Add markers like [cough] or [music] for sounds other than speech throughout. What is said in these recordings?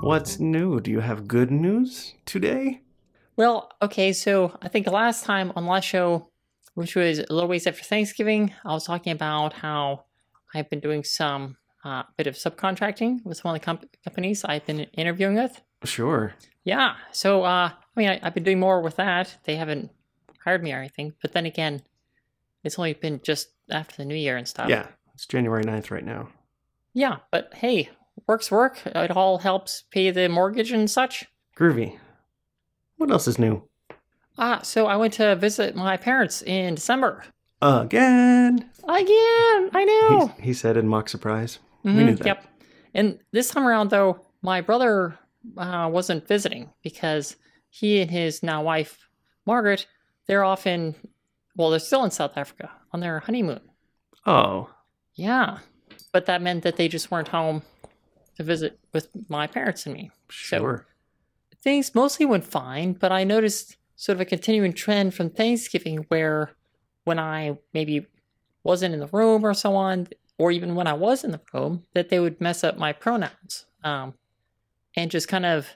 What's new? Do you have good news today? Well, okay, so I think last time on last show, which was a little ways after Thanksgiving, I was talking about how I've been doing some uh, bit of subcontracting with one of the comp- companies I've been interviewing with. Sure. Yeah, so uh, I mean, I, I've been doing more with that. They haven't hired me or anything, but then again, it's only been just after the new year and stuff. Yeah, it's January 9th right now. Yeah, but hey, work's work. It all helps pay the mortgage and such. Groovy. What else is new? Ah, so I went to visit my parents in December. Again. Again, I know. He, he said in mock surprise. We Mhm, knew that. Yep. And this time around, though, my brother uh, wasn't visiting because he and his now wife, Margaret, they're off in, well, they're still in South Africa on their honeymoon. Oh, Yeah. But that meant that they just weren't home to visit with my parents and me. sure. Things mostly went fine, but I noticed sort of a continuing trend from Thanksgiving where when I maybe wasn't in the room or so on, or even when I was in the room, that they would mess up my pronouns. Um, and just kind of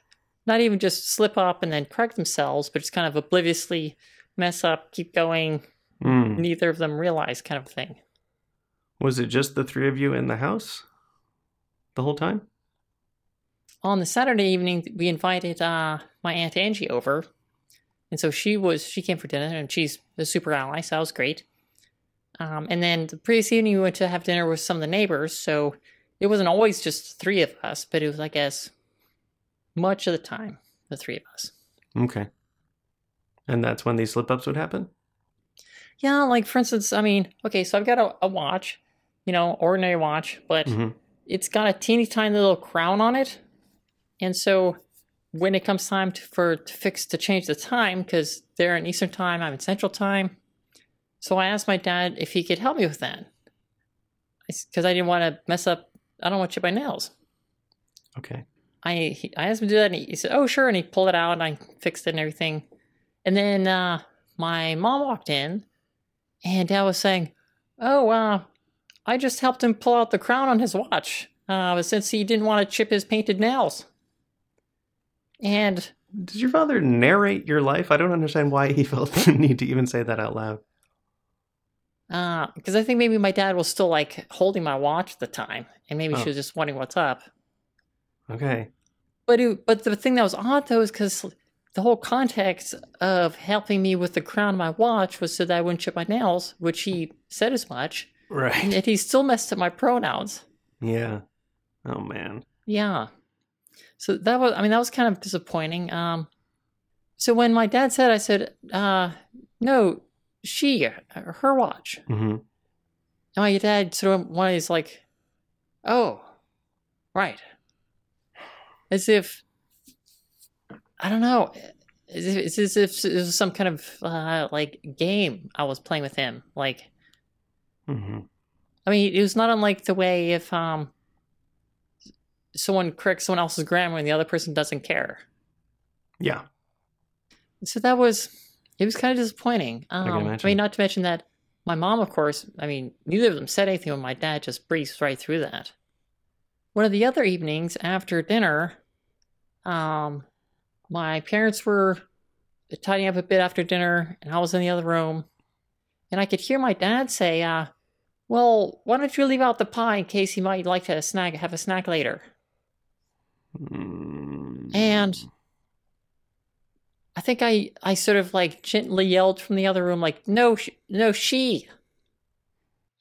not even just slip up and then correct themselves, but just kind of obliviously mess up, keep going, Mm. neither of them realize kind of thing. Was it just the three of you in the house the whole time? On the Saturday evening, we invited uh, my aunt Angie over, and so she was she came for dinner, and she's a super ally, so that was great. Um, and then the previous evening, we went to have dinner with some of the neighbors, so it wasn't always just three of us, but it was, I guess, much of the time the three of us. Okay. And that's when these slip ups would happen? Yeah, like for instance, I mean, okay, so I've got a, a watch, you know, ordinary watch, but hmm it's got a teeny tiny little crown on it. And so when it comes time to, for to fix to change the time, because they're in Eastern time, I'm in Central time. So I asked my dad if he could help me with that. Because I didn't want to mess up, I don't want to chip my nails. Okay. I he, I asked him to do that, and he, he said, "Oh, sure," and he pulled it out, and I fixed it and everything. And then uh, my mom walked in, and Dad was saying, "Oh, uh, I just helped him pull out the crown on his watch, uh, since he didn't want to chip his painted nails." And Did your father narrate your life? I don't understand why he [laughs] felt the need to even say that out loud. Uh, because I think maybe my dad was still like holding my watch at the time, and maybe Oh. she was just wondering what's up. Okay. But it, but the thing that was odd though is because the whole context of helping me with the crown of my watch was so that I wouldn't chip my nails, which he said as much, Right. And he still messed up my pronouns. Yeah. Oh, man. Yeah. So that was I mean that was kind of disappointing. Um so when my dad said I said, uh no, she her watch. Mm-hmm. And my dad sort of one is like, Oh, right. As if I don't know. As if, it's as if it was some kind of uh, like game I was playing with him. Like, mm-hmm. I mean, it was not unlike the way if um someone corrects someone else's grammar and the other person doesn't care. Yeah. So that was it was kind of disappointing. Um, can I mean, not to mention that my mom, of course, I mean, neither of them said anything, but my dad just breezed right through that. One of the other evenings after dinner, um, my parents were tidying up a bit after dinner, and I was in the other room, and I could hear my dad say, uh, "Well, why don't you leave out the pie in case he might like to snack, have a snack later?" Mm. And I think I I sort of like gently yelled from the other room like no sh- no she.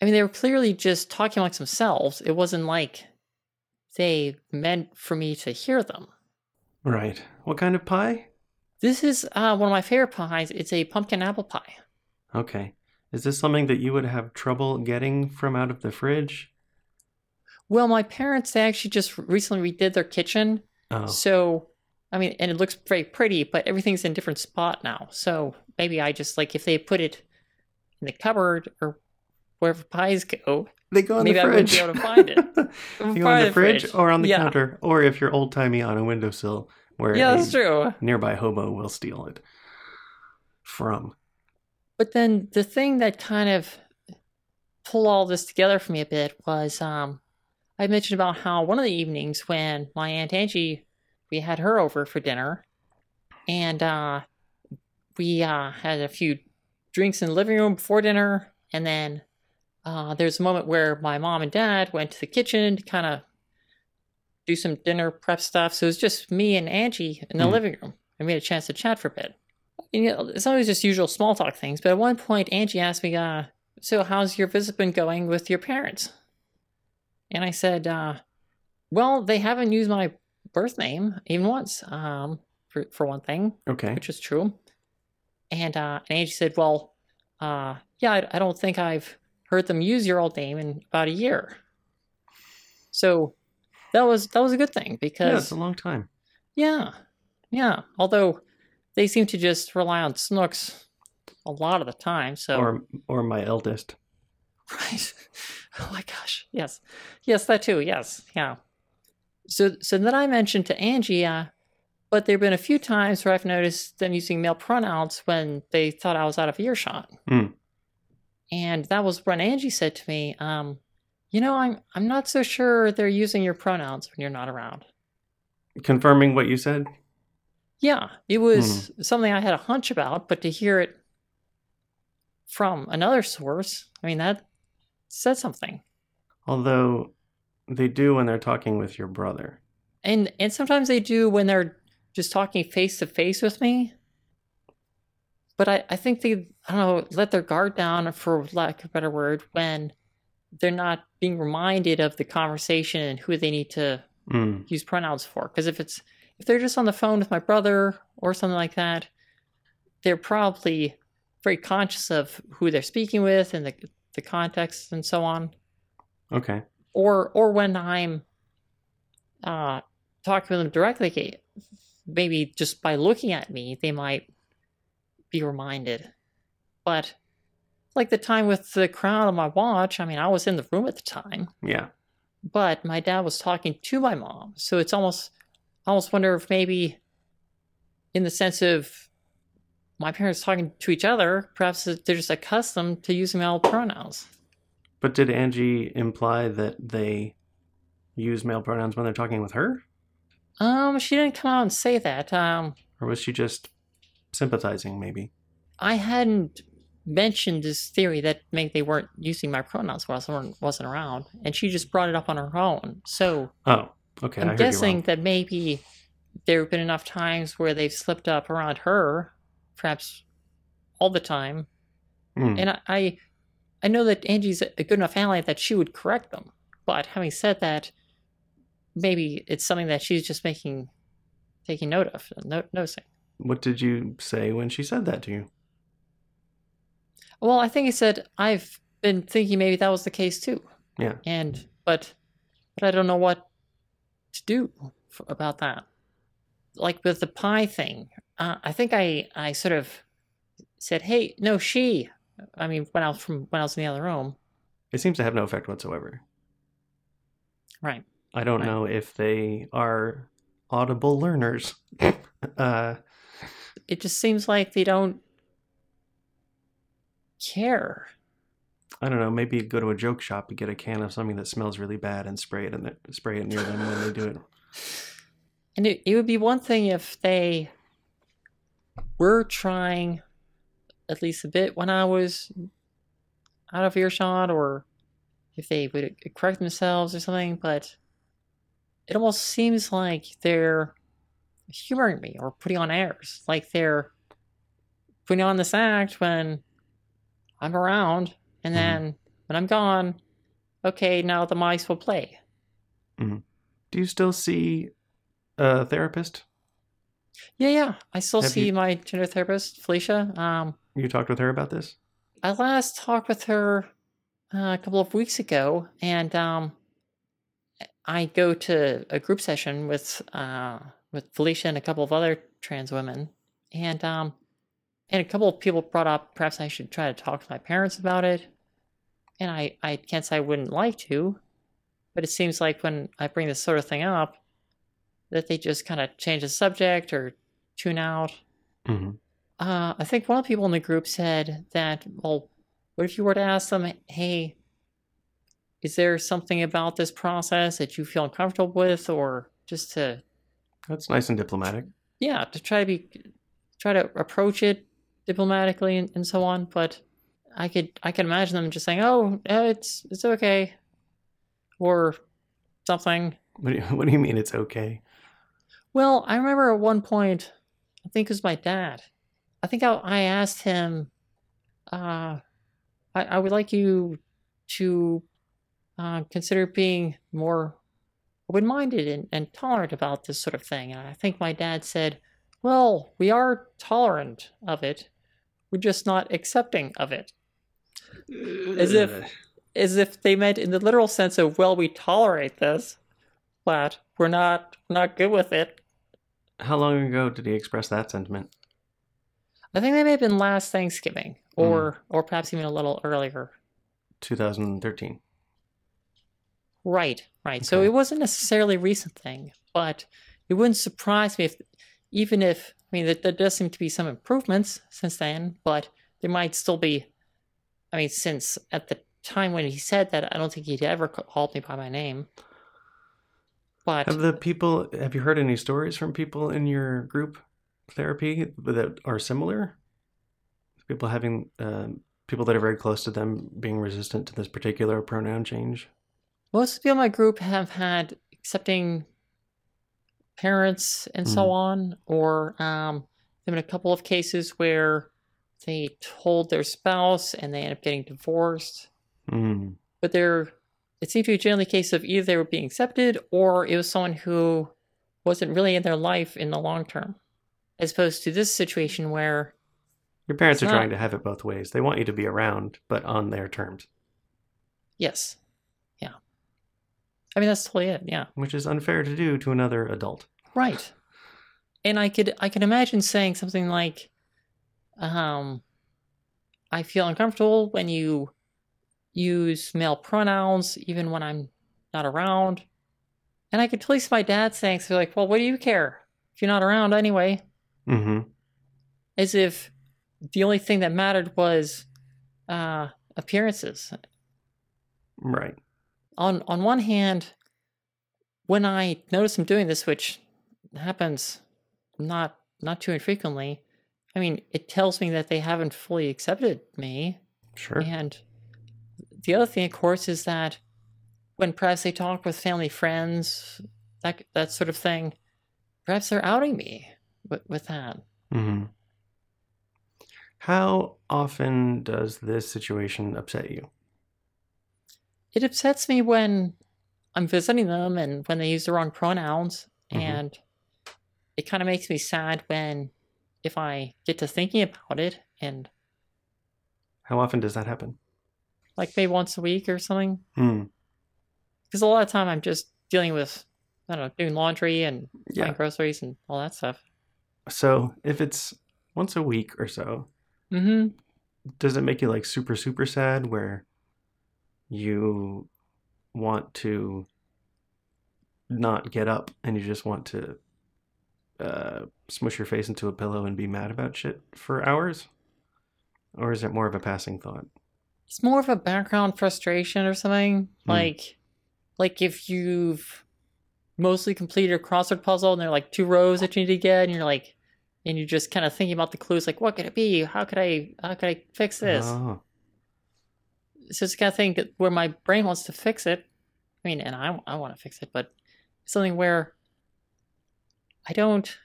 I mean they were clearly just talking amongst themselves. It wasn't like they meant for me to hear them. Right. What kind of pie? This is uh, one of my favorite pies. It's a pumpkin apple pie. Okay. Is this something that you would have trouble getting from out of the fridge? Well, my parents they actually just recently redid their kitchen, Oh. so I mean, and it looks very pretty, but everything's in a different spot now. So maybe I just like if they put it in the cupboard or wherever pies go, They go in Maybe the I wouldn't fridge. be able to find it. [laughs] [laughs] they go in the fridge, or on the yeah. counter, or if you're old timey on a windowsill where Yeah, a that's true. nearby hobo will steal it from. But then the thing that kind of pulled all this together for me a bit was um, I mentioned about how one of the evenings when my aunt Angie we had her over for dinner, and uh, we uh, had a few drinks in the living room before dinner, and then uh, there's a moment where my mom and dad went to the kitchen to kind of do some dinner prep stuff. So it was just me and Angie in the Hmm. living room, and we had a chance to chat for a bit. And, you know, it's always just usual small talk things. But at one point, Angie asked me, uh, "So how's your visit been going with your parents?" And I said, uh, "Well, they haven't used my birth name even once, um, for for one thing, Okay. which is true." And uh, and Angie said, "Well, uh, yeah, I, I don't think I've heard them use your old name in about a year." So that was that was a good thing because. Yeah, it's a long time. yeah, yeah. Although they seem to just rely on Snooks a lot of the time. So Or or my eldest. Right. [laughs] Oh my gosh. Yes. Yes, that too. Yes. Yeah. So so then I mentioned to Angie, uh, but there've been a few times where I've noticed them using male pronouns when they thought I was out of earshot. Hmm. And that was when Angie said to me, um, you know, I'm I'm not so sure they're using your pronouns when you're not around. Confirming what you said? Yeah, it was something I had a hunch about, but to hear it from another source, I mean, that said something. Although they do when they're talking with your brother. And and sometimes they do when they're just talking face to face with me. But I, I think they I don't know, let their guard down for lack of a better word, when they're not being reminded of the conversation and who they need to Mm. use pronouns for. Because if it's if they're just on the phone with my brother or something like that, they're probably very conscious of who they're speaking with and the the context and so on. Okay. Or or when I'm uh talking with them directly, maybe just by looking at me, they might be reminded. But like the time with the crown on my watch, I mean, I was in the room at the time Yeah. but my dad was talking to my mom so it's almost i almost wonder if maybe in the sense of my parents talking to each other perhaps they're just accustomed to using male pronouns But did Angie imply that they use male pronouns when they're talking with her? um she didn't come out and say that um Or was she just sympathizing, maybe? i hadn't mentioned this theory that maybe they weren't using my pronouns while someone wasn't around and she just brought it up on her own so Oh, okay. I I'm guessing that maybe there have been enough times where they've slipped up around her, perhaps all the time. Mm. And I, I, I know that Angie's a good enough ally that she would correct them. But having said that, maybe it's something that she's just making, taking note of, no, noticing. What did you say when she said that to you? Well, I think he said I've been thinking maybe that was the case too. Yeah. And but but I don't know what to do f about that. Like with the pie thing, uh, I think I I sort of said, "Hey, no, she." I mean, when I was from when I was in the other room, It seems to have no effect whatsoever. right? I don't Right. know if they are audible learners. [laughs] uh, It just seems like they don't care. I don't know. Maybe go to a joke shop and get a can of something that smells really bad and spray it the, spray it near them when they do it. And it, it would be one thing if they were trying at least a bit when I was out of earshot, or if they would correct themselves or something, but it almost seems like they're humoring me or putting on airs. Like they're putting on this act when I'm around, and Mhm. then when I'm gone, okay, now the mice will play. Do you still see a therapist? Yeah, yeah. I still Have see you- my gender therapist, Felicia. Um, You talked with her about this? I last talked with her uh, a couple of weeks ago, and um, I go to a group session with uh, with Felicia and a couple of other trans women, and um, and a couple of people brought up perhaps I should try to talk to my parents about it, and I I can't say I wouldn't like to, but it seems like when I bring this sort of thing up, that they just kind of change the subject or tune out. hmm Uh, I think one of the people in the group said that, well, what if you were to ask them, hey, is there something about this process that you feel uncomfortable with, or just to That's nice and diplomatic. yeah, to try to be try to approach it diplomatically and, and so on. But I could I can imagine them just saying, "Oh, it's it's okay," or something. What do you, [laughs] what do you mean it's okay? Well, I remember at one point, I think it was my dad. I think I, I asked him, uh, I, I would like you to uh, consider being more open minded and, and tolerant about this sort of thing. And I think my dad said, Well, we are tolerant of it, we're just not accepting of it. As if- As if they meant in the literal sense of, Well, we tolerate this, but we're not, we're not good with it. How long ago did he express that sentiment? I think that may have been last Thanksgiving, or hmm. or perhaps even a little earlier. 2013. Right, right. So it wasn't necessarily a recent thing, but it wouldn't surprise me if, even if I mean, there does seem to be some improvements since then, but there might still be. I mean, since at the time when he said that, I don't think he'd ever called me by my name. But Have the people, have you heard any stories from people in your group therapy that are similar? People having, um, people that are very close to them being resistant to this particular pronoun change? most of the people in my group have had accepting parents and so Mhm. on, or um, there have been a couple of cases where they told their spouse and they end up getting divorced. Mm. But there, it seemed to be generally a case of either they were being accepted or it was someone who wasn't really in their life in the long term, as opposed to this situation where, Your parents are trying to have it both ways. They want you to be around, but on their terms, yes, yeah. I mean that's totally it. Yeah. which is unfair to do to another adult. Right. And I could I can imagine saying something like, um, I feel uncomfortable when you use male pronouns even when I'm not around. And I could see my dad saying so like, well, what do you care? If you're not around anyway. Mm-hmm. As if the only thing that mattered was uh appearances. Right. on on one hand, when I notice I'm doing this, which happens not not too infrequently, I mean, it tells me that they haven't fully accepted me. Sure. And the other thing, of course, is that when perhaps they talk with family friends, that that sort of thing, perhaps they're outing me with, with that. Mm-hmm. How often does this situation upset you? It upsets me when I'm visiting them and when they use the wrong pronouns, Mhm. and it kind of makes me sad when if I get to thinking about it and How often does that happen? Like maybe once a week or something. Hmm. Because a lot of time I'm just dealing with I don't know doing laundry and Yeah. buying groceries and all that stuff. So if it's once a week or so, Mm-hmm. does it make you like super super sad where you want to not get up and you just want to uh, smush your face into a pillow and be mad about shit for hours? Or is it more of a passing thought? It's more of a background frustration or something. Hmm. Like, like if you've mostly completed a crossword puzzle and there are like two rows that you need to get, and you're like, and you're just kind of thinking about the clues, like, what could it be? How could I? How could I fix this? Oh, So it's the kind of thing that where my brain wants to fix it. I mean, and I I want to fix it, but something where I don't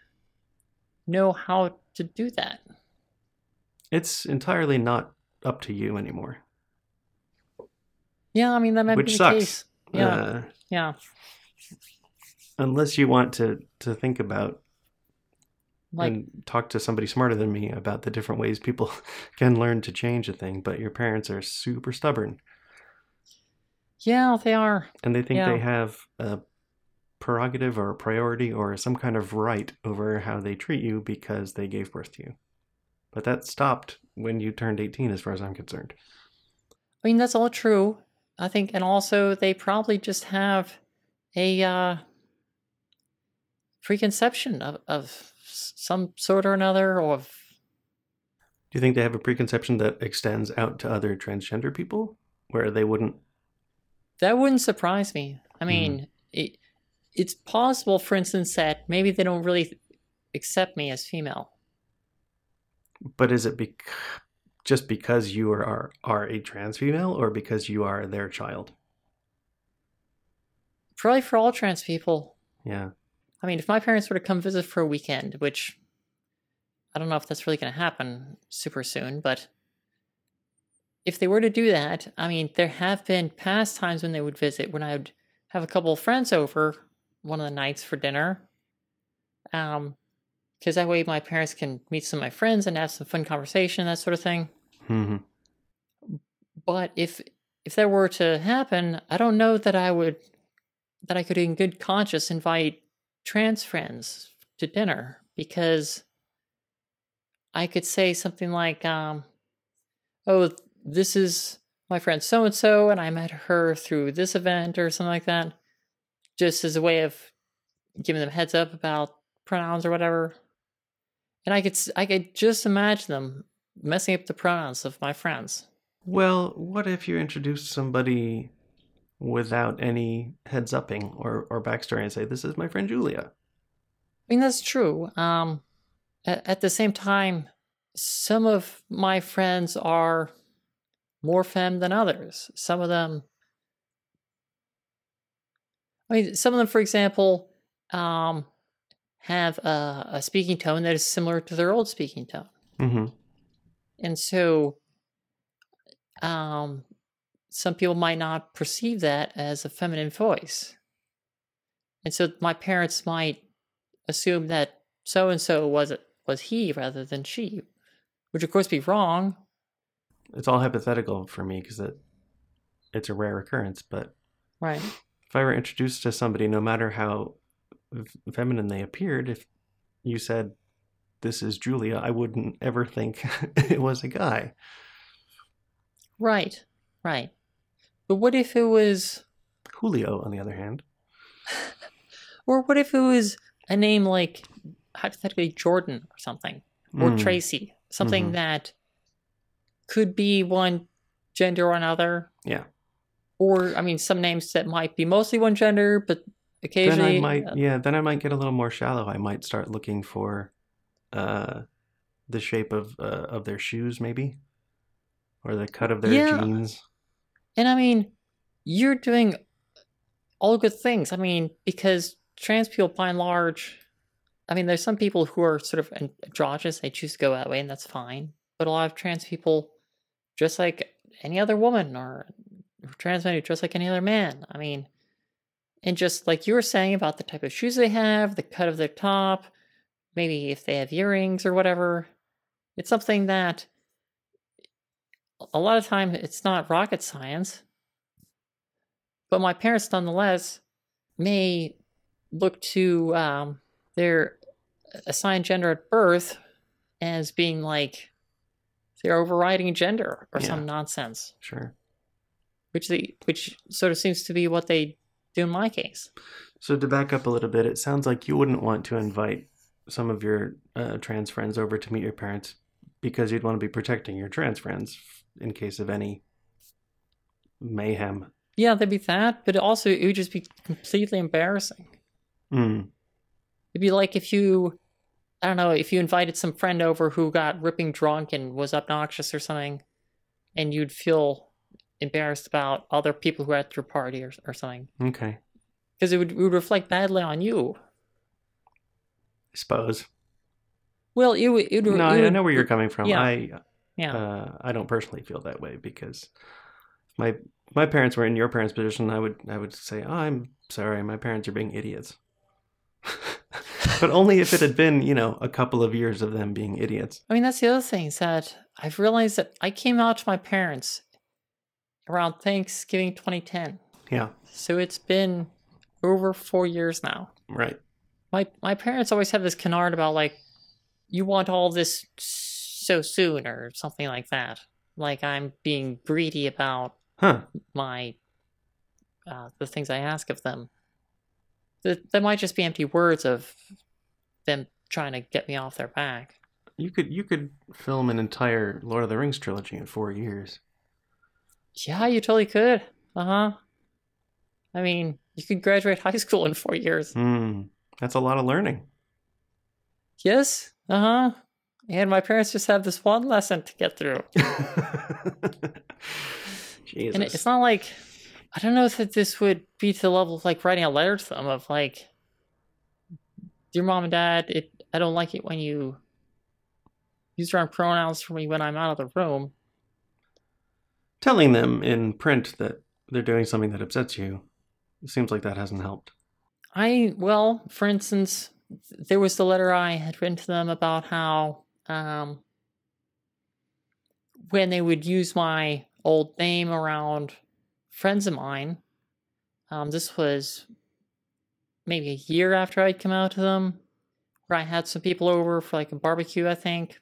know how to do that. it's entirely not up to you anymore. Yeah, I mean that might Which be the sucks. case. Yeah, Uh, yeah. unless you want to, to think about Like and talk to somebody smarter than me about the different ways people [laughs] can learn to change a thing, but your parents are super stubborn yeah, they are. and they think Yeah. they have a prerogative or a priority or some kind of right over how they treat you because they gave birth to you. But that stopped when you turned 18 as far as I'm concerned. I mean, that's all true. I think, and also they probably just have a uh, preconception of, of some sort or another, or of Do you think they have a preconception that extends out to other transgender people where they wouldn't that wouldn't surprise me. I Hmm. mean, it it's possible, for instance, that maybe they don't really accept me as female. But is it bec- just because you are, are are a trans female, or because you are their child? Probably for all trans people. Yeah. I mean, if my parents were to come visit for a weekend, which I don't know if that's really going to happen super soon, but if they were to do that, I mean, there have been past times when they would visit when I would have a couple of friends over one of the nights for dinner. Um, because that way my parents can meet some of my friends and have some fun conversation, that sort of thing. Hmm But if if that were to happen, I don't know that I would that I could in good conscience invite trans friends to dinner because I could say something like, um, "Oh, this is my friend so and so, and I met her through this event or something like that," just as a way of giving them heads up about pronouns or whatever. And I could I could just imagine them messing up the pronouns of my friends. Well, what if you introduce somebody without any heads upping or, or backstory and say, This is my friend Julia? I mean, that's true. Um, at, at the same time, some of my friends are more femme than others. Some of them, I mean, some of them, for example, um, have a, a speaking tone that is similar to their old speaking tone. hmm And so, um, some people might not perceive that as a feminine voice. And so my parents might assume that so and so was was he rather than she, which of course be wrong. It's all hypothetical for me because it, it's a rare occurrence. But Right. if I were introduced to somebody, no matter how feminine they appeared, if you said, This is Julia, I wouldn't ever think [laughs] it was a guy. Right. Right. But what if it was Julio, on the other hand. [laughs] or what if it was a name like hypothetically Jordan or something? or Mm, Tracy, something Mhm. that could be one gender or another. Yeah. Or I mean, some names that might be mostly one gender, but occasionally. Then I might, uh, yeah, then I might get a little more shallow. I might start looking for uh, the shape of uh, of their shoes, maybe, or the cut of their Yeah. jeans. and I mean, you're doing all good things. I mean, because trans people, by and large, I mean, there's some people who are sort of androgynous; they choose to go that way, and that's fine. But a lot of trans people, just like any other woman, or trans men, just like any other man. I mean, and just like you were saying about the type of shoes they have, the cut of their top, maybe if they have earrings or whatever, it's something that a lot of time it's not rocket science. But my parents, nonetheless, may look to um, their assigned gender at birth as being like their overriding gender or some nonsense, Sure. which they which sort of seems to be what they do in my case. So to back up a little bit, it sounds like you wouldn't want to invite some of your uh, trans friends over to meet your parents because you'd want to be protecting your trans friends in case of any mayhem. Yeah, there'd be that, but also it would just be completely embarrassing. Mm. It'd be like if you, I don't know, if you invited some friend over who got ripping drunk and was obnoxious or something, and you'd feel embarrassed about other people who were at your party or, or something. Okay. Because it would, it would reflect badly on you. I suppose. Well, it would. It No, it I, I know where you're coming from. yeah. I Yeah. uh, I don't personally feel that way because my my parents were in your parents' position. I would I would say, oh, I'm sorry, my parents are being idiots. [laughs] but only if it had been, you know, a couple of years of them being idiots. I mean, that's the other thing is that I've realized that I came out to my parents around Thanksgiving 2010. Yeah, So it's been over four years now. right. My my parents always have this canard about like you want all this so soon or something like that like i'm being greedy about Huh. my uh, the things i ask of them that, that might just be empty words of them trying to get me off their back You could you could film an entire Lord of the Rings trilogy in four years. yeah you totally could uh-huh i mean You could graduate high school in four years. Hmm. That's a lot of learning. Yes. Uh huh. And my parents just have this one lesson to get through. [laughs] Jesus. And it's not like I don't know if that this would be to the level of like writing a letter to them of like, dear mom and dad, it I don't like it when you use wrong pronouns for me when I'm out of the room. Telling them in print that they're doing something that upsets you it seems like that hasn't helped. I well, for instance, there was the letter I had written to them about how um, when they would use my old name around friends of mine. Um, this was maybe a year after I'd come out to them, where I had some people over for like a barbecue, I think.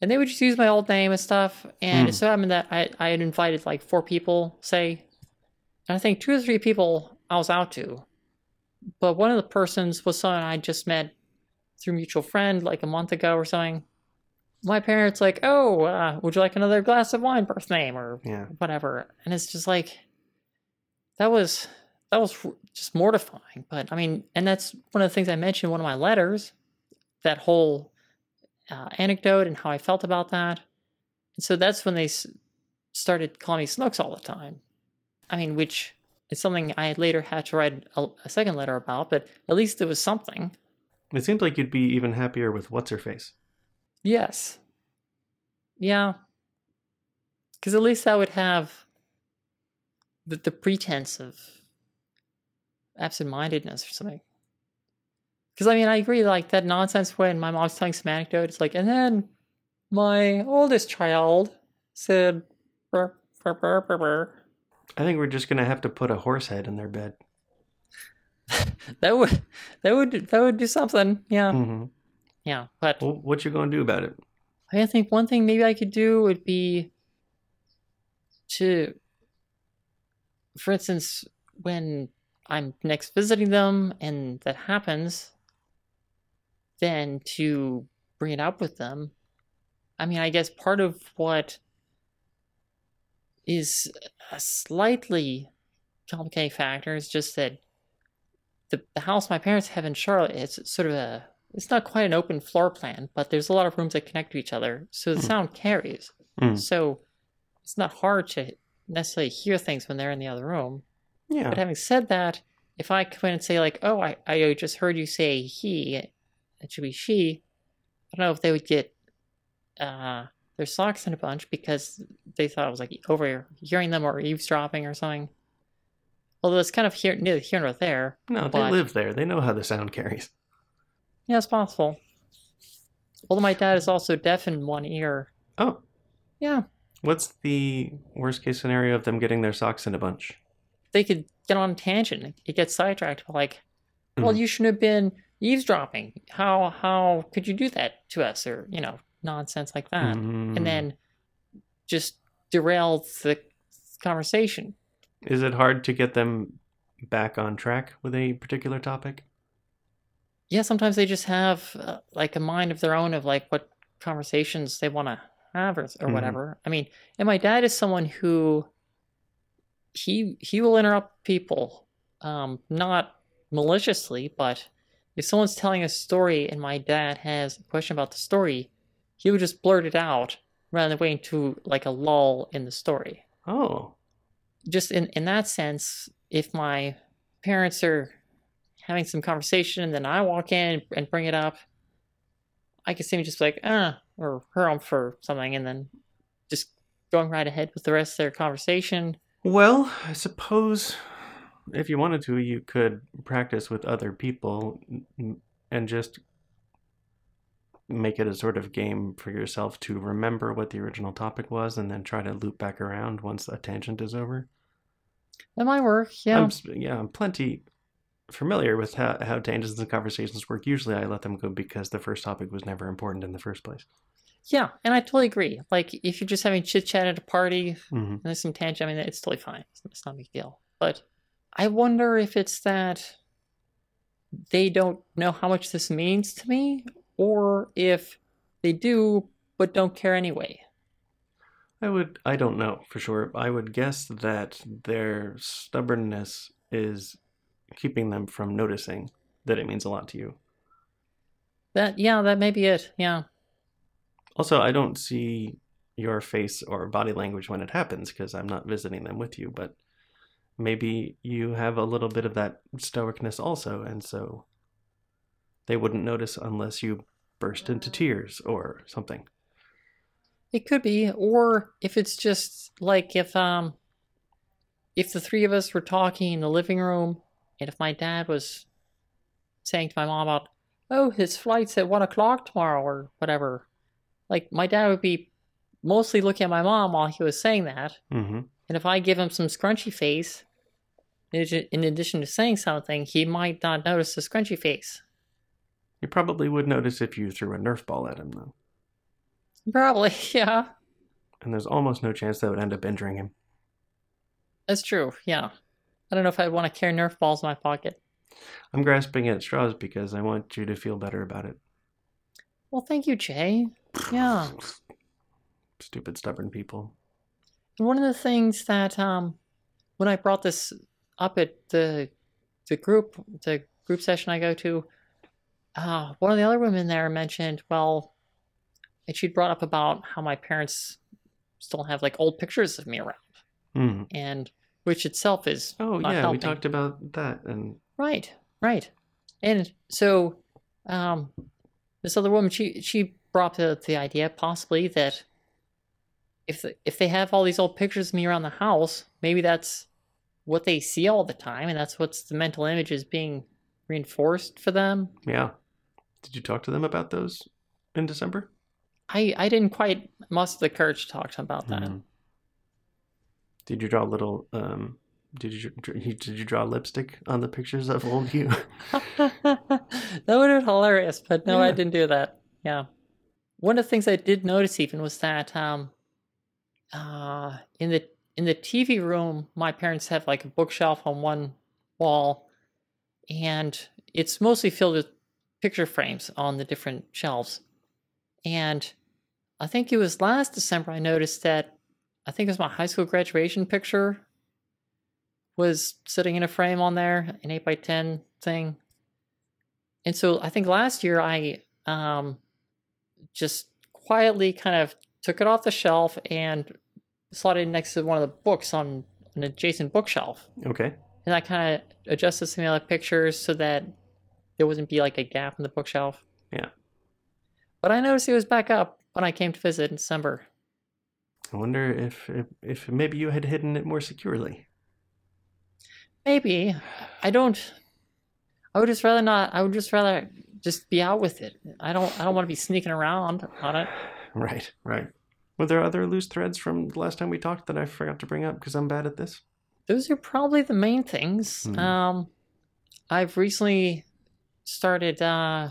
And they would just use my old name and stuff. And it Hmm. so happened that I, I had invited like four people, say. And I think two or three people I was out to. But one of the persons was someone I just met through mutual friend like a month ago or something. My parents like, oh, uh, would you like another glass of wine, birth name, or Yeah. whatever? And it's just like that was that was just mortifying. But I mean, and that's one of the things I mentioned in one of my letters. That whole uh, anecdote and how I felt about that. And so that's when they s- started calling me Snooks all the time. I mean, which is something I later had to write a, a second letter about, but at least it was something. It seems like you'd be even happier with what's her face. Yes. Yeah. Because at least I would have the, the pretense of absent mindedness or something. Because, I mean, I agree, like, that nonsense when my mom's telling some anecdote, it's like, and then my oldest child said, "Brr, brr, brr, brr, brr." I think we're just gonna have to put a horse head in their bed. [laughs] that would, that would, that would do something. Yeah. hmm Yeah. But Well, what you gonna do about it? I think one thing maybe I could do would be to, for instance, when I'm next visiting them and that happens, then to bring it up with them. I mean, I guess part of what is a slightly complicating factor It's just that the, the house my parents have in Charlotte is sort of a it's not quite an open floor plan, but there's a lot of rooms that connect to each other, so the Hmm. sound carries. Hmm. So it's not hard to necessarily hear things when they're in the other room. Yeah. But having said that, if I come in and say like, "Oh, I I just heard you say he," it should be she. I don't know if they would get uh, their socks in a bunch because they thought I was like overhearing them or eavesdropping or something. Although it's kind of here, neither here nor there. No, they live there. They know how the sound carries. Yeah, it's possible. Although my dad is also deaf in one ear. Oh, Yeah, what's the worst case scenario of them getting their socks in a bunch? they could get on a tangent. It gets sidetracked. Like, well, Mhm. you shouldn't have been eavesdropping. How how could you do that to us? Or you know, nonsense like that. Mm. And then just derail the conversation. is it hard to get them back on track with a particular topic? Yeah, sometimes they just have uh, like a mind of their own of like what conversations they want to have or, or Mhm. whatever. I mean, and my dad is someone who he he will interrupt people, um, not maliciously, but if someone's telling a story and my dad has a question about the story, he would just blurt it out rather than waiting to like a lull in the story. Oh, Just in in that sense, if my parents are having some conversation and then I walk in and bring it up, I could see me just be like, ah, or her on for something, and then just going right ahead with the rest of their conversation. well, I suppose if you wanted to, you could practice with other people and just make it a sort of game for yourself to remember what the original topic was and then try to loop back around once a tangent is over. That might work, yeah. I'm, yeah, I'm plenty familiar with how, how tangents and conversations work. Usually I let them go because the first topic was never important in the first place. yeah, and I totally agree. Like, if you're just having chit chat at a party, hmm and there's some tangent, I mean, it's totally fine. It's, it's not a big deal. But I wonder if it's that they don't know how much this means to me, or if they do but don't care anyway. I would, I don't know for sure. I would guess that their stubbornness is keeping them from noticing that it means a lot to you. That yeah, that may be it. Yeah. Also, I don't see your face or body language when it happens because I'm not visiting them with you, but maybe you have a little bit of that stoicness also, and so they wouldn't notice unless you burst into tears or something. It could be, or if it's just like if um if the three of us were talking in the living room, and if my dad was saying to my mom about, oh, his flight's at one o'clock tomorrow or whatever, like my dad would be mostly looking at my mom while he was saying that, Mm-hmm. and if I give him some scrunchy face, in in addition to saying something, he might not notice the scrunchy face. You probably would notice if you threw a Nerf ball at him, though. Probably, [laughs] yeah, And there's almost no chance that would end up injuring him. that's true. Yeah, I don't know if I'd want to carry Nerf balls in my pocket. I'm grasping at straws because I want you to feel better about it. Well, thank you, Jay. Yeah. [sighs] Stupid, stubborn people. And one of the things that um, when I brought this up at the the group the group session I go to, uh, one of the other women there mentioned, well, and she'd brought up about how my parents still have like old pictures of me around, Mm. and which itself is Oh, yeah, helping. we talked about that. And Right, right. And so um this other woman she she brought the, the idea possibly that if the, if they have all these old pictures of me around the house, maybe that's what they see all the time and that's what's the mental image is being reinforced for them. yeah. Did you talk to them about those in December? I I didn't quite muster the courage to talk to them about that. Mm. Did you draw a little, um, did you, did you draw lipstick on the pictures of old you? [laughs] [laughs] that would have been hilarious, but no, I didn't do that. Yeah. One of the things I did notice even was that um uh in the in the TV room my parents have like a bookshelf on one wall and it's mostly filled with picture frames on the different shelves. And I think it was last December I noticed that I think it was my high school graduation picture was sitting in a frame on there, an 8 by 10 thing. And so I think last year I um, just quietly kind of took it off the shelf and slotted it next to one of the books on an adjacent bookshelf. okay. And I kind of adjusted some of the other pictures so that there wouldn't be like a gap in the bookshelf. Yeah. But I noticed it was back up when I came to visit in December. I wonder if, if, if maybe you had hidden it more securely. Maybe. I don't I would just rather not I would just rather just be out with it. I don't I don't want to be sneaking around on it. [laughs] Right, right. Were there other loose threads from the last time we talked that I forgot to bring up because I'm bad at this? Those are probably the main things. Hmm. Um I've recently started uh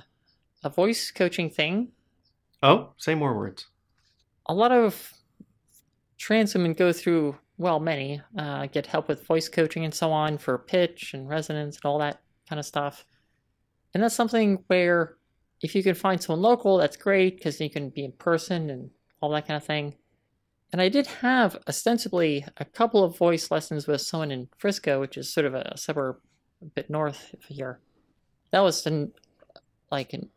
a voice coaching thing. Oh, say more words. A lot of trans women go through well, many uh, get help with voice coaching and so on for pitch and resonance and all that kind of stuff. And that's something where if you can find someone local, that's great because you can be in person and all that kind of thing. And I did have ostensibly a couple of voice lessons with someone in Frisco, which is sort of a suburb a bit north of here. That was in, like in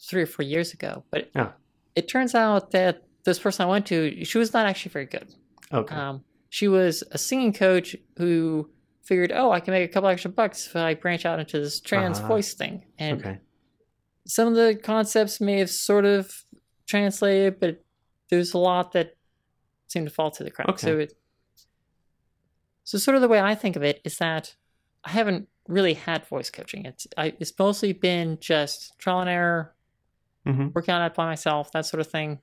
three or four years ago. But it turns out that this person I went to, she was not actually very good. Okay. Um, she was a singing coach who figured, oh, I can make a couple extra bucks if I branch out into this trans Ah, voice thing. And okay. some of the concepts may have sort of translated, but there's a lot that seemed to fall through the cracks. So, Okay. it, so sort of the way I think of it is that I haven't really had voice coaching. It's I, it's mostly been just trial and error, hmm working on it by myself, that sort of thing.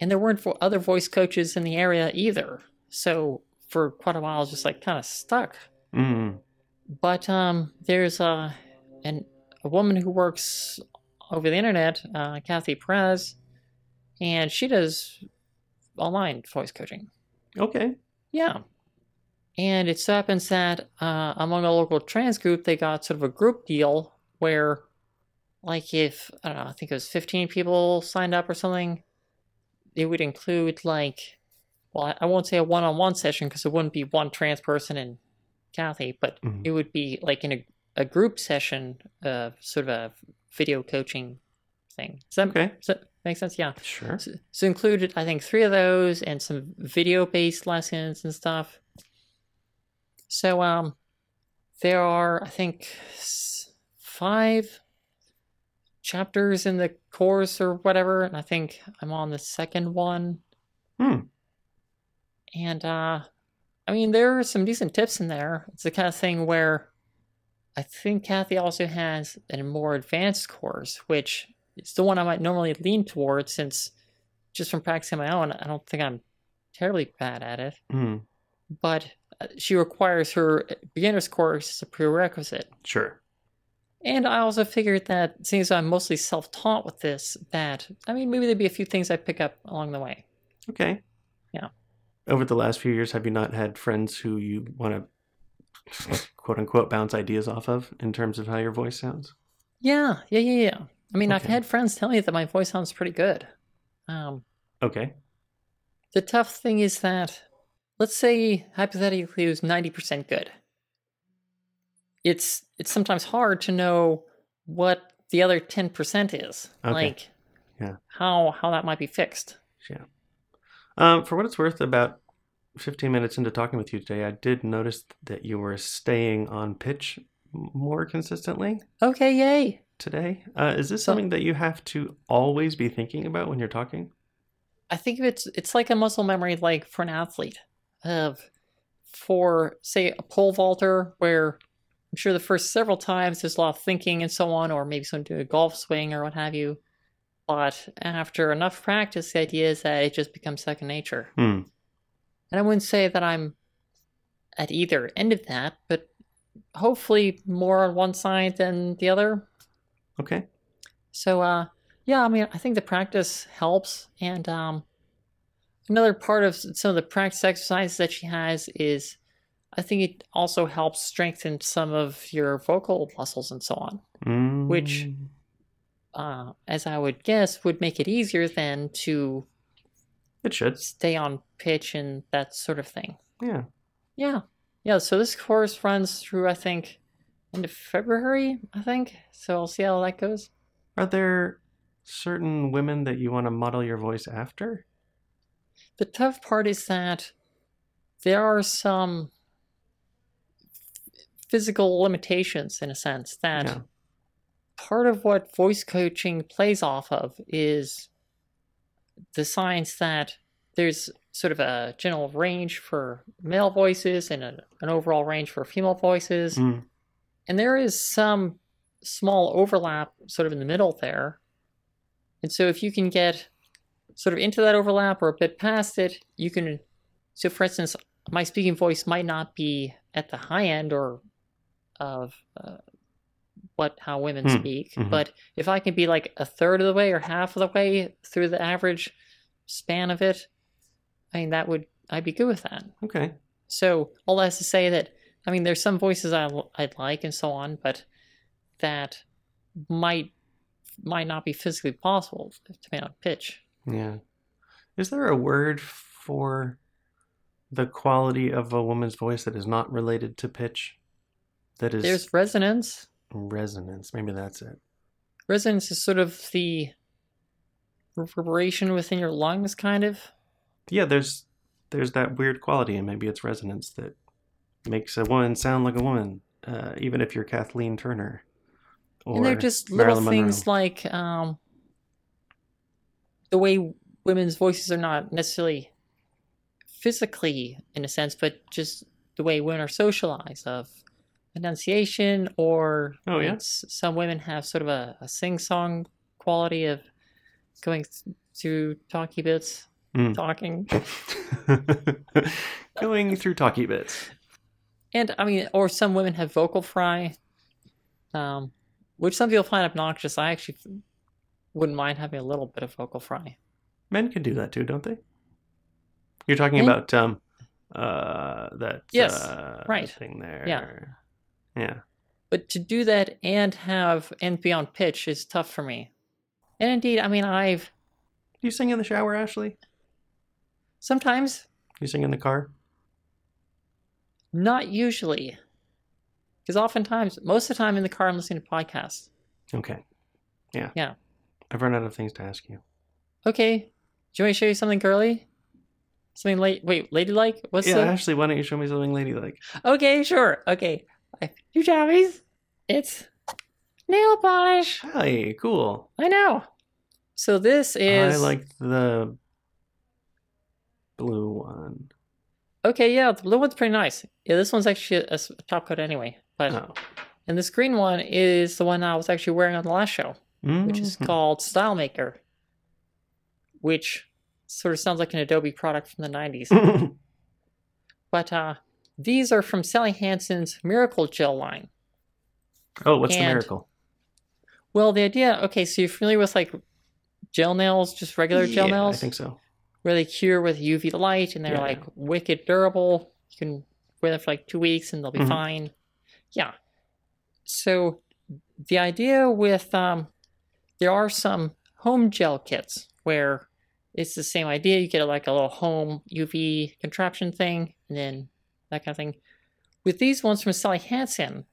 And there weren't other voice coaches in the area either. So for quite a while, I was just like kind of stuck. mm But um, there's a, an, a woman who works over the internet, uh, Kathe Perez, and she does online voice coaching. Okay. Yeah. And it so happens that uh, among a local trans group, they got sort of a group deal where, like, if, I don't know, I think it was 15 people signed up or something, it would include, like, well, I- won't say a one on one session because it wouldn't be one trans person and Kathe, but Mhm. it would be like in a, a group session, uh, sort of a video coaching thing. Does that, Okay. does that make sense? Yeah. Sure. So, so included, I think, three of those and some video-based lessons and stuff. So, um, there are, I think, five chapters in the course or whatever, and I think I'm on the second one. Hmm. And uh, I mean, there are some decent tips in there. It's the kind of thing where I think Kathe also has a more advanced course, which is the one I might normally lean towards since just from practicing my own, I don't think I'm terribly bad at it. Hmm. But she requires her beginner's course as a prerequisite. Sure. And I also figured that since I'm mostly self taught with this, that, I mean, maybe there'd be a few things I pick up along the way. Okay. Yeah. Over the last few years, have you not had friends who you want to quote unquote bounce ideas off of in terms of how your voice sounds? Yeah, yeah, yeah, yeah. I mean, I've had friends tell me that my voice sounds pretty good. Um, Okay. the tough thing is that, let's say hypothetically it was ninety percent good. It's it's sometimes hard to know what the other ten percent is, Okay. like Yeah. how how that might be fixed. Yeah. Um, for what it's worth, about 15 minutes into talking with you today, I did notice that you were staying on pitch more consistently Okay, yay! today. Uh, is this something that you have to always be thinking about when you're talking? I think it's it's like a muscle memory, like for an athlete, of for say a pole vaulter, where I'm sure the first several times there's a lot of thinking and so on, or maybe someone do a golf swing or what have you. But after enough practice, the idea is that it just becomes second nature. Hmm. And I wouldn't say that I'm at either end of that, but hopefully more on one side than the other. Okay. So uh yeah, I mean I think the practice helps and um another part of some of the practice exercises that she has is I think it also helps strengthen some of your vocal muscles and so on. Mm, Which- Uh as I would guess would make it easier then to it should. stay on pitch and that sort of thing. Yeah. Yeah. Yeah, so this course runs through I think end of February, I think. So I'll see how that goes. Are there certain women that you want to model your voice after? The tough part is that there are some physical limitations in a sense that Yeah. part of what voice coaching plays off of is the science that there's sort of a general range for male voices and a, an overall range for female voices Mm, and there is some small overlap sort of in the middle there. And so if you can get sort of into that overlap or a bit past it, you can. So, for instance, my speaking voice might not be at the high end or of uh, what how women Hmm, speak, mhm. but if I can be like a third of the way or half of the way through the average span of it, I mean that would I'd be good with that. okay. So all that's to say that I mean, there's some voices I I'd like and so on, but that might might not be physically possible to be on pitch. Yeah. Is there a word for the quality of a woman's voice that is not related to pitch? That is There's resonance. resonance. Maybe that's it. Resonance is sort of the reverberation within your lungs, kind of. Yeah, there's there's that weird quality, and maybe it's resonance that makes a woman sound like a woman, uh, even if you're Kathleen Turner. Or and they're just little Marilyn things Monroe. like um, the way women's voices are not necessarily physically, in a sense, but just the way women are socialized of enunciation or Oh, yeah? some women have sort of a, a sing-song quality of going th- through talky bits Mm. talking [laughs] Going through talkie bits. and i mean or some women have vocal fry um, which some people find obnoxious i actually wouldn't mind having a little bit of vocal fry Men can do that too, don't they? You're talking Men- about um, uh, that Yes, uh, right. thing there. Yeah. Yeah. But to do that and have and be on pitch is tough for me. And indeed, I mean, I've Do you sing in the shower, Ashley? sometimes You sing in the car? Not usually. Because oftentimes, most of the time in the car, I'm listening to podcasts. Okay. Yeah. Yeah. I've run out of things to ask you. Okay. Do you want me to show you something girly? Something late? Wait, ladylike? What's yeah, the? Ashley, why don't you show me something ladylike? Okay, sure. Okay. You jammies. It's nail polish. Hi, cool. I know. So this is I like the blue one. okay. Yeah, the blue one's pretty nice. Yeah, this one's actually a top coat anyway. But Oh. and this green one is the one I was actually wearing on the last show, which is Mhm. called Style Maker, which sort of sounds like an Adobe product from the '90s. [laughs] but uh, these are from Sally Hansen's Miracle Gel line. oh, what's the miracle? Well, the idea. Okay, so you're familiar with like gel nails, just regular gel nails. I think so. where they cure with UV light and they're Yeah. like wicked durable. You can wear them for like two weeks and they'll be Mhm. fine. Yeah. So the idea with um, there are some home gel kits where it's the same idea. You get like a little home UV contraption thing and then that kind of thing. With these ones from Sally Hansen,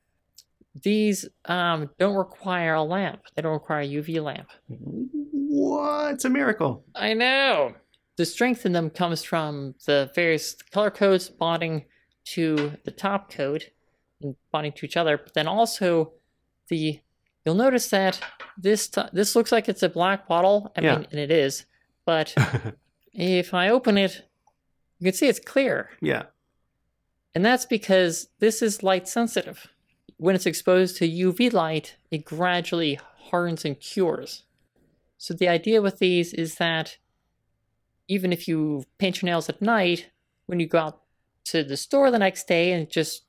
these um, don't require a lamp. They don't require a UV lamp. What? It's a miracle. I know. The strength in them comes from the various color codes bonding to the top coat and bonding to each other, but then also the you'll notice that this t- this looks like it's a black bottle. I Yeah. mean, and it is, but [laughs] if I open it, you can see it's clear, yeah. and that's because this is light sensitive. When it's exposed to UV light, it gradually hardens and cures. So the idea with these is that even if you paint your nails at night, when you go out to the store the next day and just,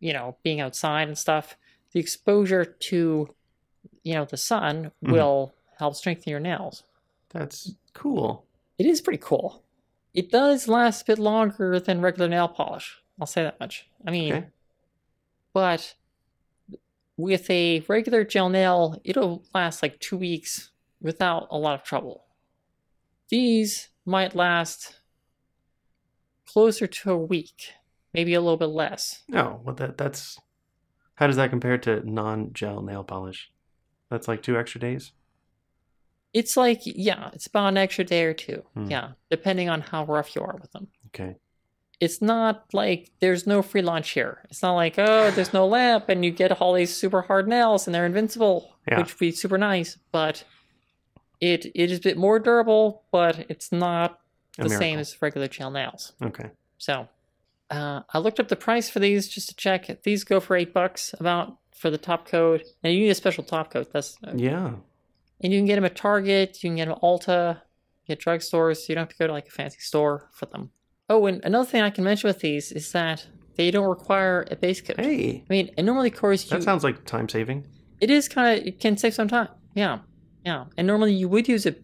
you know, being outside and stuff, the exposure to, you know, the sun Mhm. will help strengthen your nails. That's cool. It is pretty cool. It does last a bit longer than regular nail polish. I'll say that much. I mean, Okay. but with a regular gel nail, it'll last like two weeks without a lot of trouble. These might last closer to a week, maybe a little bit less. No, well that that's how does that compare to non-gel nail polish? That's like two extra days. It's like, yeah, it's about an extra day or two. Hmm. Yeah, depending on how rough you are with them. Okay. It's not like there's no free lunch here. It's not like, oh, there's no lamp and you get all these super hard nails and they're invincible, Yeah. which would be super nice. But it it is a bit more durable, but it's not A the same as regular gel nails. Okay. So uh, I looked up the price for these just to check. These go for eight bucks about for the top coat, and you need a special top coat. That's Yeah. and you can get them at Target, you can get them at Ulta, get drugstores. You don't have to go to like a fancy store for them. Oh, and another thing I can mention with these is that they don't require a base coat. Hey, I mean, and normally, of course, you, that sounds like time saving. it is kind of it can save some time. Yeah, yeah. And normally you would use a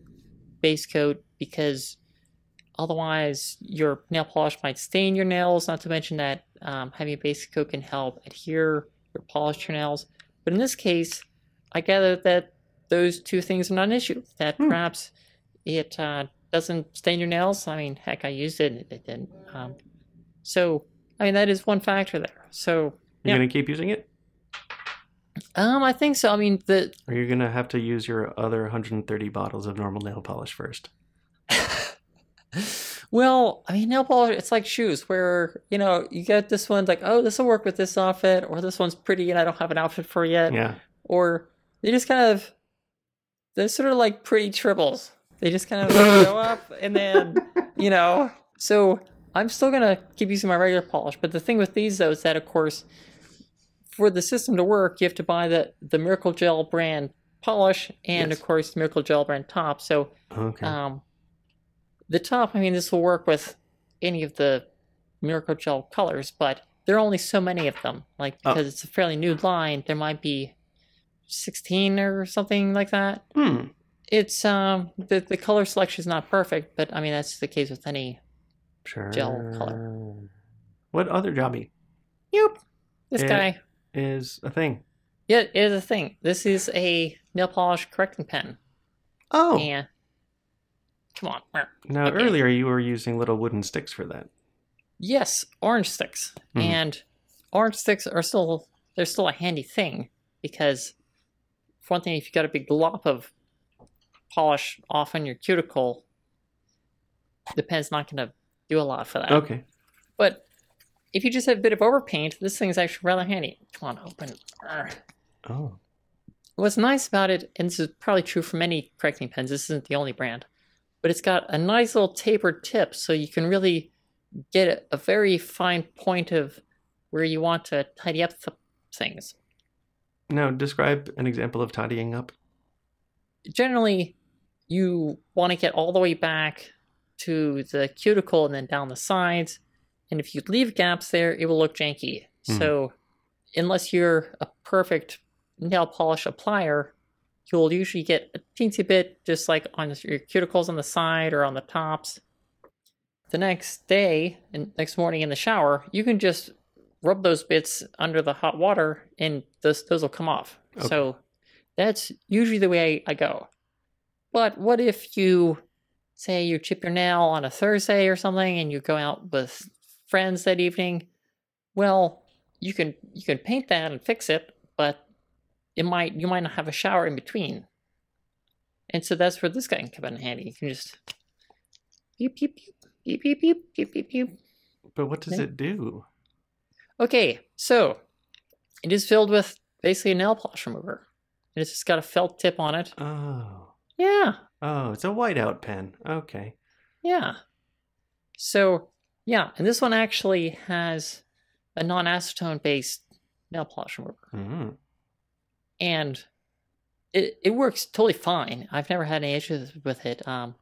base coat because otherwise your nail polish might stain your nails. Not to mention that um, having a base coat can help adhere or polish your nails. But in this case, I gather that those two things are not an issue. That Hmm. perhaps it uh, doesn't stain your nails. I mean, heck, I used it; and it didn't. Um, so, I mean, that is one factor there. So, You're Yeah. gonna keep using it, um, I think so. I mean, the are you're gonna have to use your other 130 bottles of normal nail polish first. [laughs] well, I mean, nail polish, it's like shoes where, you know, you get this one, like, oh, this will work with this outfit, or this one's pretty and I don't have an outfit for it yet. Yeah. Or they just kind of, they're sort of like pretty triples. They just kind of [laughs] go up and then, you know, so I'm still going to keep using my regular polish. But the thing with these, though, is that, of course, for the system to work, you have to buy the, the Miracle Gel brand polish and, Yes. of course, the Miracle Gel brand top. So, Okay. um, the top, I mean, this will work with any of the Miracle Gel colors, but there are only so many of them. Like, Oh. because it's a fairly new line, there might be 16 or something like that. hmm. It's, um, the, the color selection is not perfect, but I mean, that's the case with any. Sure. Gel color. What other jobby Yep. This Eh. guy. is a thing? Yeah, it is a thing. This is a nail polish correcting pen. Oh, And, come on. now okay. earlier you were using little wooden sticks for that. Yes, orange sticks. Mhm. And orange sticks are still they're still a handy thing because for one thing, if you got a big glop of polish off on your cuticle, the pen's not going to do a lot for that. Okay. But if you just have a bit of overpaint, this thing's actually rather handy. Come on, open. Oh. What's nice about it, and this is probably true for many correcting pens, this isn't the only brand, but it's got a nice little tapered tip so you can really get a, very fine point of where you want to tidy up th- things. Now describe an example of tidying up. Generally, you want to get all the way back to the cuticle and then down the sides, and if you leave gaps there, it will look janky. Mhm. So, unless you're a perfect nail polish applier, you'll usually get a teensy bit just like on your cuticles on the side or on the tops. The next day and next morning in the shower, you can just rub those bits under the hot water and those those will come off. Okay. So that's usually the way I go. But what if you say you chip your nail on a Thursday or something and you go out with friends that evening? Well, you can you can paint that and fix it, but it might you might not have a shower in between. And so that's where this guy can come in handy. You can just beep beep beep beep beep beep beep beep beep. But what does Yeah. it do? Okay, so it is filled with basically a nail polish remover. And it's just got a felt tip on it. Oh. Yeah, Oh, it's a whiteout pen. Okay. yeah. So yeah, and this one actually has a non-acetone based nail polish remover. Mm. And it it works totally fine. I've never had any issues with it. Um,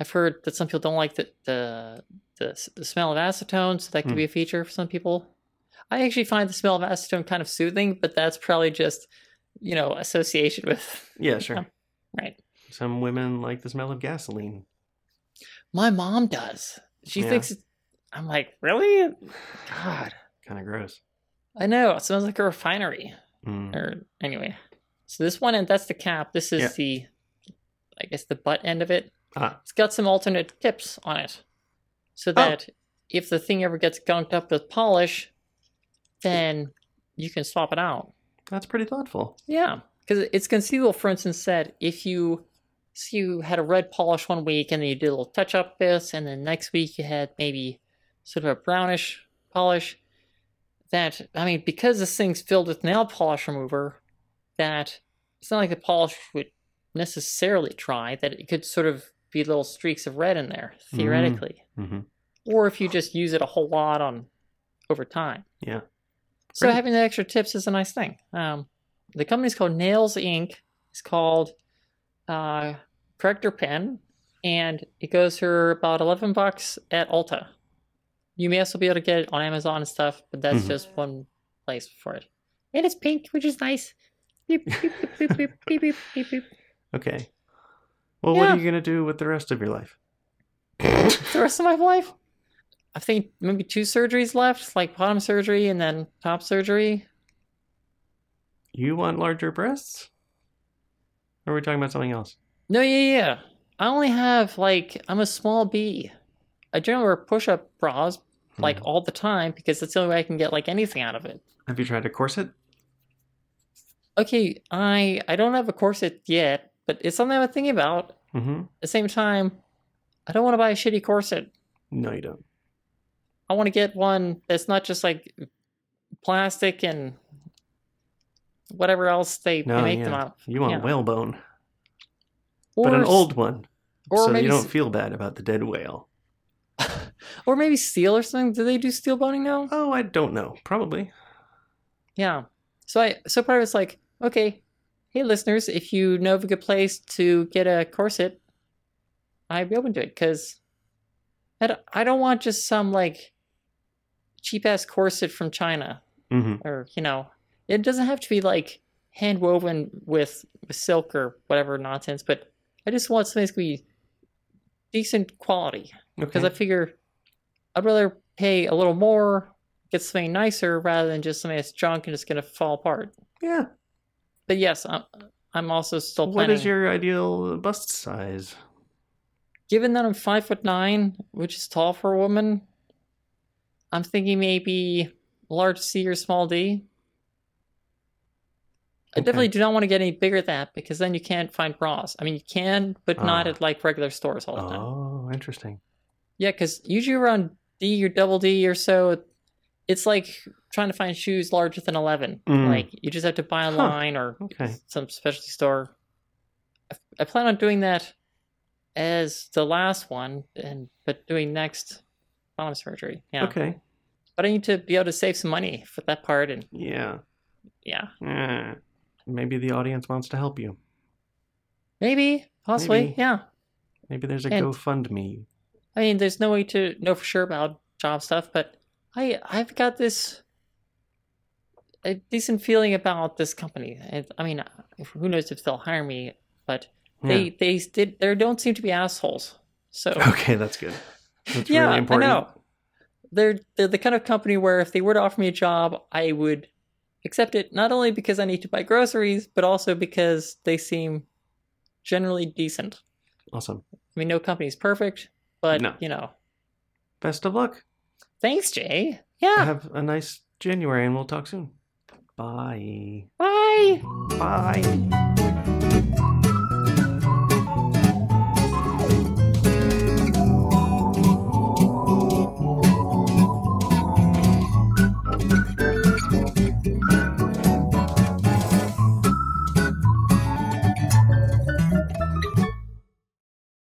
I've heard that some people don't like the the the, the smell of acetone, so that could Hmm. be a feature for some people. I actually find the smell of acetone kind of soothing, but that's probably just you know association with Yeah, sure. [laughs] right. Some women like the smell of gasoline. My mom does. She Yeah. thinks. I'm like, really? God, [sighs] Kind of gross. I know. It smells like a refinery. Mm. or anyway. So this one, and that's the cap. This is Yeah. the, I guess the butt end of it. Ah. It's got some alternate tips on it, Oh. so that if the thing ever gets gunked up with polish, then you can swap it out. That's pretty thoughtful. Yeah, because it's conceivable. For instance, that if you so you had a red polish one week and then you did a little touch up this, and then next week you had maybe sort of a brownish polish. That I mean, because this thing's filled with nail polish remover, that it's not like the polish would necessarily dry. That it could sort of be little streaks of red in there theoretically, hmm or if you just use it a whole lot on over time. Yeah. So Great. having the extra tips is a nice thing. Um, the company's called Nails Inc. It's called uh, Corrector Pen, and it goes for about eleven bucks at Ulta you may also be able to get it on Amazon and stuff, but that's mm-hmm. just one place for it. And it's pink, which is nice. Beep, beep, beep, okay. Well, yeah. what are you gonna do with the rest of your life? [laughs] the rest of my life, I think maybe two surgeries left, like bottom surgery and then top surgery. You want larger breasts? Or are we talking about something else? No, yeah, yeah. I only have like I'm a small B. I generally wear push-up bras like Hmm. all the time because that's the only way I can get like anything out of it. Have you tried a corset? Okay, I I don't have a corset yet, but it's something I'm thinking about. Mm-hmm. At the same time, I don't want to buy a shitty corset. No, you don't. I want to get one that's not just like plastic and whatever else they, No, make yeah. them out. You want Yeah. whalebone, but an old one, or so maybe you don't feel bad about the dead whale. Or maybe steel or something. Do they do steel boning now? Oh, I don't know. Probably. Yeah. So I so part of it's like, okay, hey listeners, if you know of a good place to get a corset, I'd be open to it because I don't, I don't want just some like cheap ass corset from China Mm-hmm. or you know, it doesn't have to be like hand woven with, with silk or whatever nonsense, but I just want something that's gonna be decent quality because Okay. I figure I'd rather pay a little more, get something nicer rather than just something that's junk and it's gonna fall apart. yeah. But yes, I'm, I'm also still What planning. is your ideal bust size? Given that I'm five foot nine, which is tall for a woman, I'm thinking maybe large C or small D. I Okay. definitely do not want to get any bigger than that because then you can't find bras. I mean, you can, but not Ah. at like regular stores all the time. Oh, interesting. Yeah, because usually around D or double D or so, it's like trying to find shoes larger than 11. Mm. Like you just have to buy online or Okay. some specialty store. I, I plan on doing that as the last one, and but doing next bottom surgery. Yeah. Okay. But I need to be able to save some money for that part, and Yeah. yeah, Eh. Maybe the audience wants to help you. maybe, possibly, Maybe. yeah. Maybe there's a And- GoFundMe. I mean, there's no way to know for sure about job stuff, but I I've got this a decent feeling about this company. And, I mean, who knows if they'll hire me, but they Yeah. they did they don't seem to be assholes. So [laughs] Okay, that's good. That's yeah, really important. I know. They're they're the kind of company where if they were to offer me a job, I would accept it not only because I need to buy groceries, but also because they seem generally decent. Awesome. I mean, no company's perfect, but No. you know, Best of luck. thanks, Jay. Yeah. Have a nice January and we'll talk soon. Bye. Bye. Bye.